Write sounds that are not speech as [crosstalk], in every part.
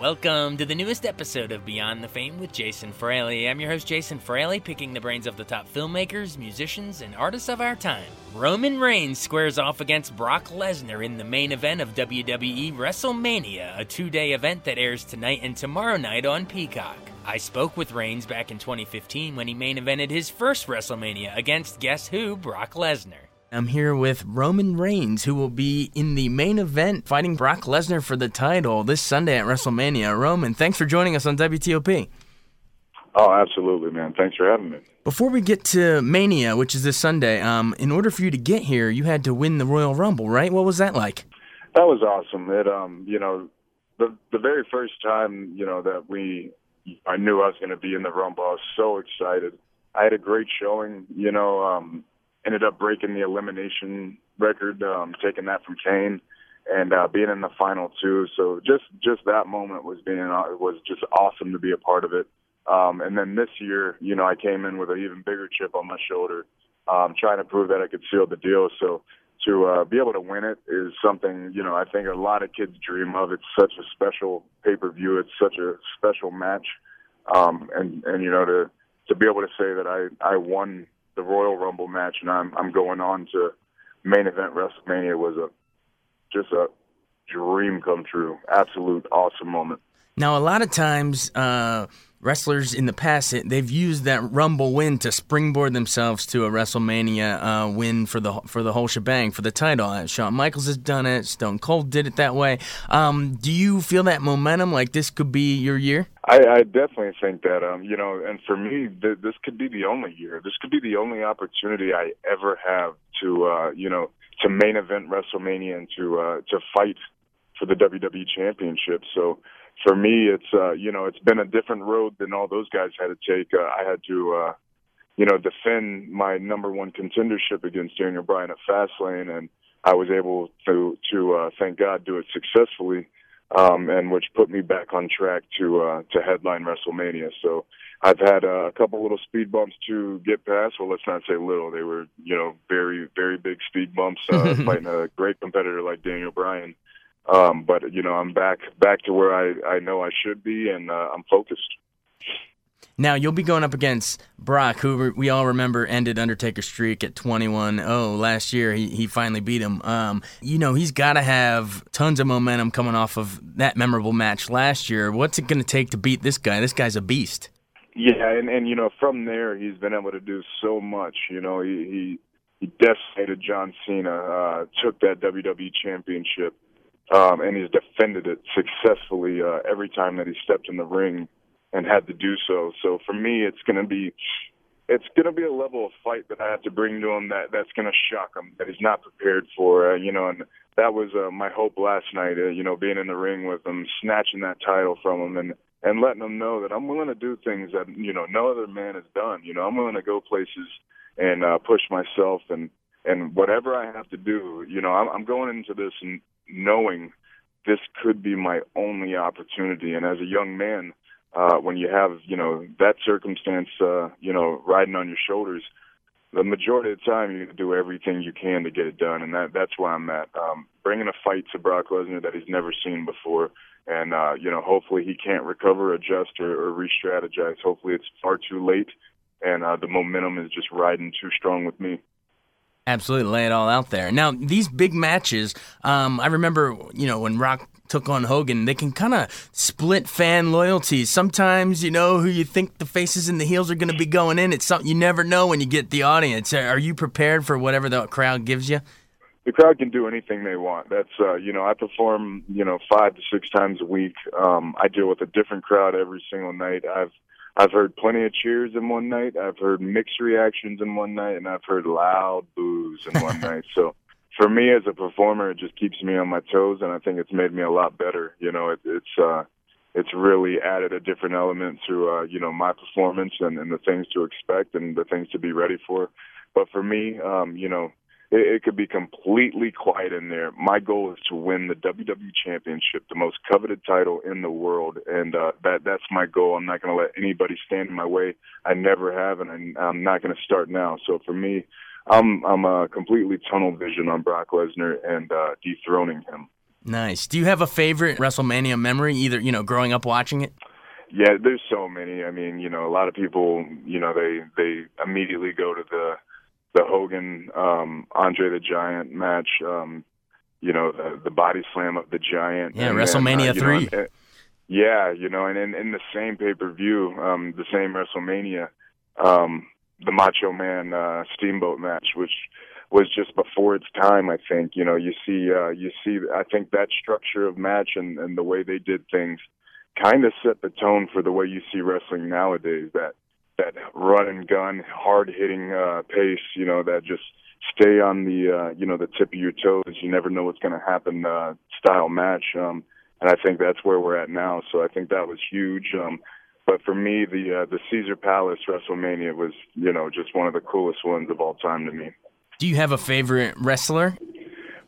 Welcome to the newest episode of Beyond the Fame with Jason Fraley. I'm your host, Jason Fraley, picking the brains of the top filmmakers, musicians, and artists of our time. Roman Reigns squares off against Brock Lesnar in the main event of WWE WrestleMania, a two day event that airs tonight and tomorrow night on Peacock. I spoke with Reigns back in 2015 when he main evented his first WrestleMania against guess who? Brock Lesnar. I'm here with Roman Reigns, who will be in the main event fighting Brock Lesnar for the title this Sunday at WrestleMania. Roman, thanks for joining us on WTOP. Oh, absolutely, man. Thanks for having me. Before we get to Mania, which is this Sunday, um, in order for you to get here, you had to win the Royal Rumble, right? What was that like? That was awesome. It, um, you know, the the very first time, you know, that we, I knew I was going to be in the Rumble. I was so excited. I had a great showing. You know, um, ended up breaking the elimination record, um, taking that from Kane, and uh, being in the final two. So just just that moment was being uh, was just awesome to be a part of it. Um, and then this year, you know, I came in with an even bigger chip on my shoulder, um, trying to prove that I could seal the deal. So to uh, be able to win it is something you know I think a lot of kids dream of. It's such a special pay per view. It's such a special match, um, and and you know to to be able to say that I I won the Royal Rumble match, and I'm I'm going on to main event WrestleMania was a just a dream come true. Absolute awesome moment. Now, a lot of times, uh, wrestlers in the past they've used that Rumble win to springboard themselves to a WrestleMania uh, win for the for the whole shebang for the title. Shawn Michaels has done it. Stone Cold did it that way. Um, do you feel that momentum? Like this could be your year? I, I definitely think that. Um, you know, and for me, th- this could be the only year. This could be the only opportunity I ever have to, uh, you know, to main event WrestleMania and to uh, to fight for the WWE Championship. So for me, it's uh, you know, it's been a different road than all those guys had to take. Uh, I had to, uh, you know, defend my number one contendership against Daniel Bryan at Fastlane, and I was able to to uh, thank God do it successfully, um, and which put me back on track to uh, to headline WrestleMania. So I've had uh, a couple little speed bumps to get past. Well, let's not say little; they were you know very very big speed bumps uh, [laughs] fighting a great competitor like Daniel Bryan. Um, but you know, I'm back back to where I I know I should be, and uh, I'm focused. Now you'll be going up against Brock, who we all remember ended Undertaker's streak at 21-0 last year. He he finally beat him. Um, you know he's got to have tons of momentum coming off of that memorable match last year. What's it going to take to beat this guy? This guy's a beast. Yeah, and and you know from there he's been able to do so much. You know he he, he decimated John Cena, uh, took that WWE championship um, and he's defended it successfully uh, every time that he stepped in the ring and had to do so. So for me, it's going to be it's going to be a level of fight that I have to bring to him that that's going to shock him that he's not prepared for. Uh, you know, and that was uh, my hope last night. Uh, you know, being in the ring with him, snatching that title from him, and and letting him know that I'm willing to do things that you know no other man has done. You know, I'm willing to go places and uh, push myself and and whatever I have to do. You know, I'm, I'm going into this and knowing this could be my only opportunity. And as a young man, uh, when you have, you know, that circumstance, uh, you know, riding on your shoulders, the majority of the time to do everything you can to get it done. And that, that's where I'm at. Um, bringing a fight to Brock Lesnar that he's never seen before. And, uh, you know, hopefully he can't recover, adjust, or, or re-strategize. Hopefully it's far too late and uh, the momentum is just riding too strong with me. Absolutely, lay it all out there. Now, these big matches, um, I remember, you know, when Rock took on Hogan, they can kind of split fan loyalties. Sometimes, you know, who you think the faces and the heels are going to be going in. It's something you never know when you get the audience. Are you prepared for whatever the crowd gives you? the crowd can do anything they want. That's uh, you know, I perform, you know, five to six times a week. Um, I deal with a different crowd every single night. I've I've heard plenty of cheers in one night. I've heard mixed reactions in one night, and I've heard loud boos in one [laughs] night. So for me as a performer, it just keeps me on my toes, and I think it's made me a lot better. You know, it, it's uh, it's really added a different element to uh, you know my performance and, and the things to expect and the things to be ready for. But for me, um, you know, it, it could be completely quiet in there. My goal is to win the WWE Championship, the most coveted title in the world, and uh, that that's my goal. I'm not going to let anybody stand in my way. I never have, and I'm, I'm not going to start now. So for me, I'm I'm uh, completely tunnel vision on Brock Lesnar and uh, dethroning him. Nice. Do you have a favorite WrestleMania memory, either you know, growing up watching it? Yeah, there's so many. I mean, you know, a lot of people, you know, they they immediately go to the the Hogan um Andre the Giant match, um, you know, the the body slam of the Giant. Yeah, WrestleMania then, uh, three. Know, yeah, you know, and in, in the same pay per view, um, the same WrestleMania, um, the Macho Man uh, Steamboat match, which was just before its time. I think you know you see uh, you see I think that structure of match and, and the way they did things kind of set the tone for the way you see wrestling nowadays. That that run and gun, hard hitting uh, pace. You know that just stay on the uh, you know the tip of your toes. You never know what's going to happen. Uh, style match. Um, and I think that's where we're at now. So I think that was huge. Um, but for me, the uh, the Caesar Palace WrestleMania was, you know, just one of the coolest ones of all time to me. Do you have a favorite wrestler?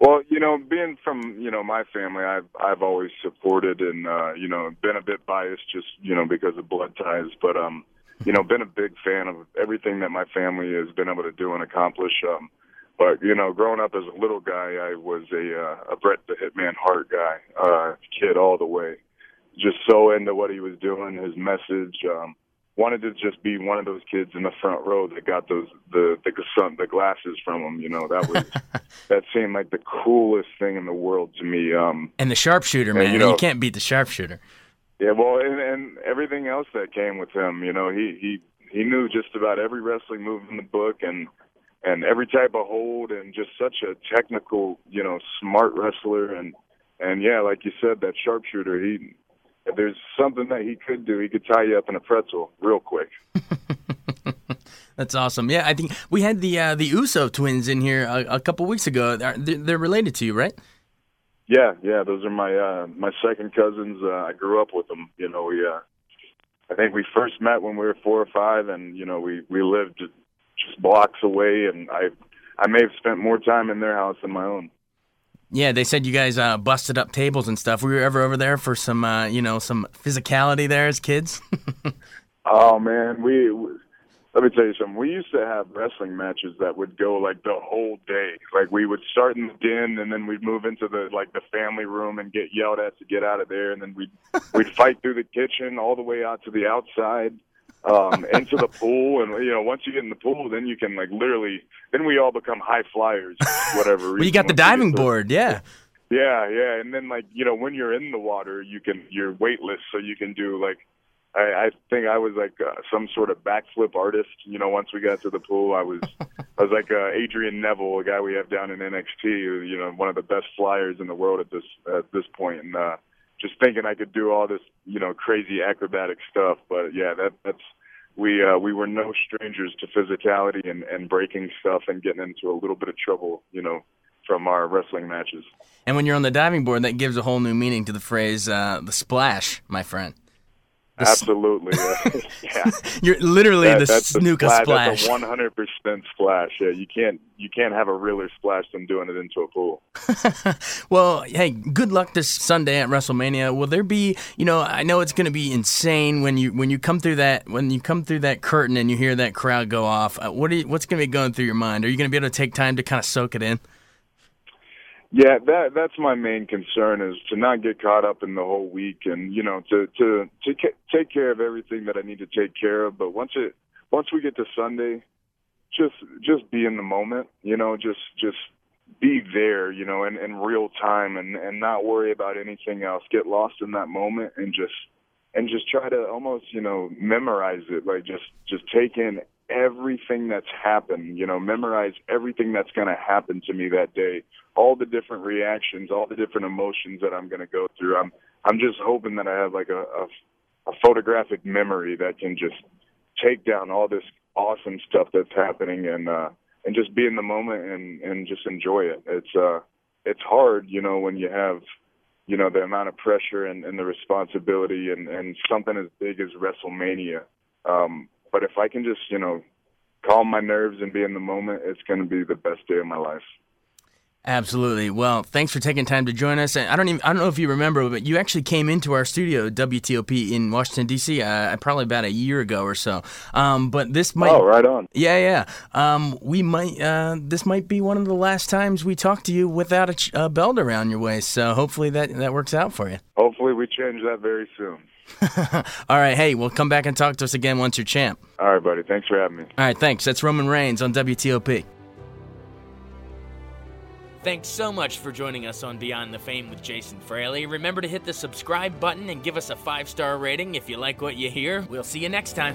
Well, you know, being from you know my family, I've I've always supported and uh, you know been a bit biased just you know because of blood ties, but um, you know, been a big fan of everything that my family has been able to do and accomplish. Um, but you know, growing up as a little guy, I was a uh, a Bret the Hitman Hart guy, uh, kid all the way. Just so into what he was doing, his message. Um, wanted to just be one of those kids in the front row that got those the the sun the glasses from him. You know, that was [laughs] that seemed like the coolest thing in the world to me. Um, and the sharpshooter, man, and, you, know, you can't beat the sharpshooter. Yeah, well, and, and everything else that came with him. You know, he he he knew just about every wrestling move in the book, and and every type of hold and just such a technical, you know, smart wrestler and and yeah, like you said, that sharpshooter, he if there's something that he could do, he could tie you up in a pretzel real quick. [laughs] That's awesome. Yeah, I think we had the uh, the Uso twins in here a, a couple weeks ago. They're, they're, related to you, right? Yeah, yeah. Those are my uh, my second cousins. Uh, I grew up with them. You know, we uh, I think we first met when we were four or five, and you know, we we lived just blocks away, and I I may have spent more time in their house than my own. Yeah, they said you guys uh, busted up tables and stuff. Were you ever over there for some, uh, you know, some physicality there as kids? [laughs] oh man, we, we. Let me tell you something. We used to have wrestling matches that would go like the whole day. Like we would start in the den, and then we'd move into the like the family room and get yelled at to get out of there, and then we'd [laughs] we'd fight through the kitchen all the way out to the outside um, into the pool, and you know, once you get in the pool, then you can like literally, then we all become high flyers, whatever. [laughs] well, you got the diving board, yeah. Yeah, yeah, and then like you know, when you're in the water, you can you're weightless, so you can do like. I, I think I was like uh, some sort of backflip artist. You know, once we got to the pool, I was [laughs] I was like uh, Adrian Neville, a guy we have down in NXT, who, you know, one of the best flyers in the world at this at this point, and uh, just thinking I could do all this, you know, crazy acrobatic stuff. But yeah, that that's we uh, we were no strangers to physicality and and breaking stuff and getting into a little bit of trouble, you know, from our wrestling matches. And when you're on the diving board, that gives a whole new meaning to the phrase uh, "the splash," my friend. Absolutely. [laughs] yeah. You're literally that, the Snuka splash. splash. That's a 100% splash. Yeah, you can't you can't have a realer splash than doing it into a pool. [laughs] well, hey, good luck this Sunday at WrestleMania. Will there be, you know, I know it's going to be insane when you when you come through that when you come through that curtain and you hear that crowd go off. Uh, what are you, what's going to be going through your mind? Are you going to be able to take time to kind of soak it in? Yeah, that that's my main concern is to not get caught up in the whole week, and you know, to to to ca- take care of everything that I need to take care of. But once it once we get to Sunday, just just be in the moment, you know, just just be there, you know, in, in real time, and and not worry about anything else. Get lost in that moment, and just and just try to almost you know memorize it, like just just take in everything that's happened, you know, memorize everything that's going to happen to me that day, all the different reactions, all the different emotions that I'm going to go through. I'm I'm just hoping that I have like a, a a photographic memory that can just take down all this awesome stuff that's happening and uh and just be in the moment and and just enjoy it. It's uh it's hard, you know, when you have you know the amount of pressure and, and the responsibility and and something as big as WrestleMania. Um but if I can just, you know, calm my nerves and be in the moment, it's going to be the best day of my life. Absolutely. Well, thanks for taking time to join us. I don't even I don't know if you remember, but you actually came into our studio WTOP in Washington D.C. Uh, probably about a year ago or so. Um, but this might oh right on yeah yeah um, we might uh, this might be one of the last times we talk to you without a, ch- a belt around your waist. So hopefully that that works out for you. Hopefully we change that very soon. [laughs] All right, hey, we'll come back and talk to us again once you're champ. All right, buddy. Thanks for having me. All right, thanks. That's Roman Reigns on WTOP. Thanks so much for joining us on Beyond the Fame with Jason Fraley. Remember to hit the subscribe button and give us a five star rating if you like what you hear. We'll see you next time.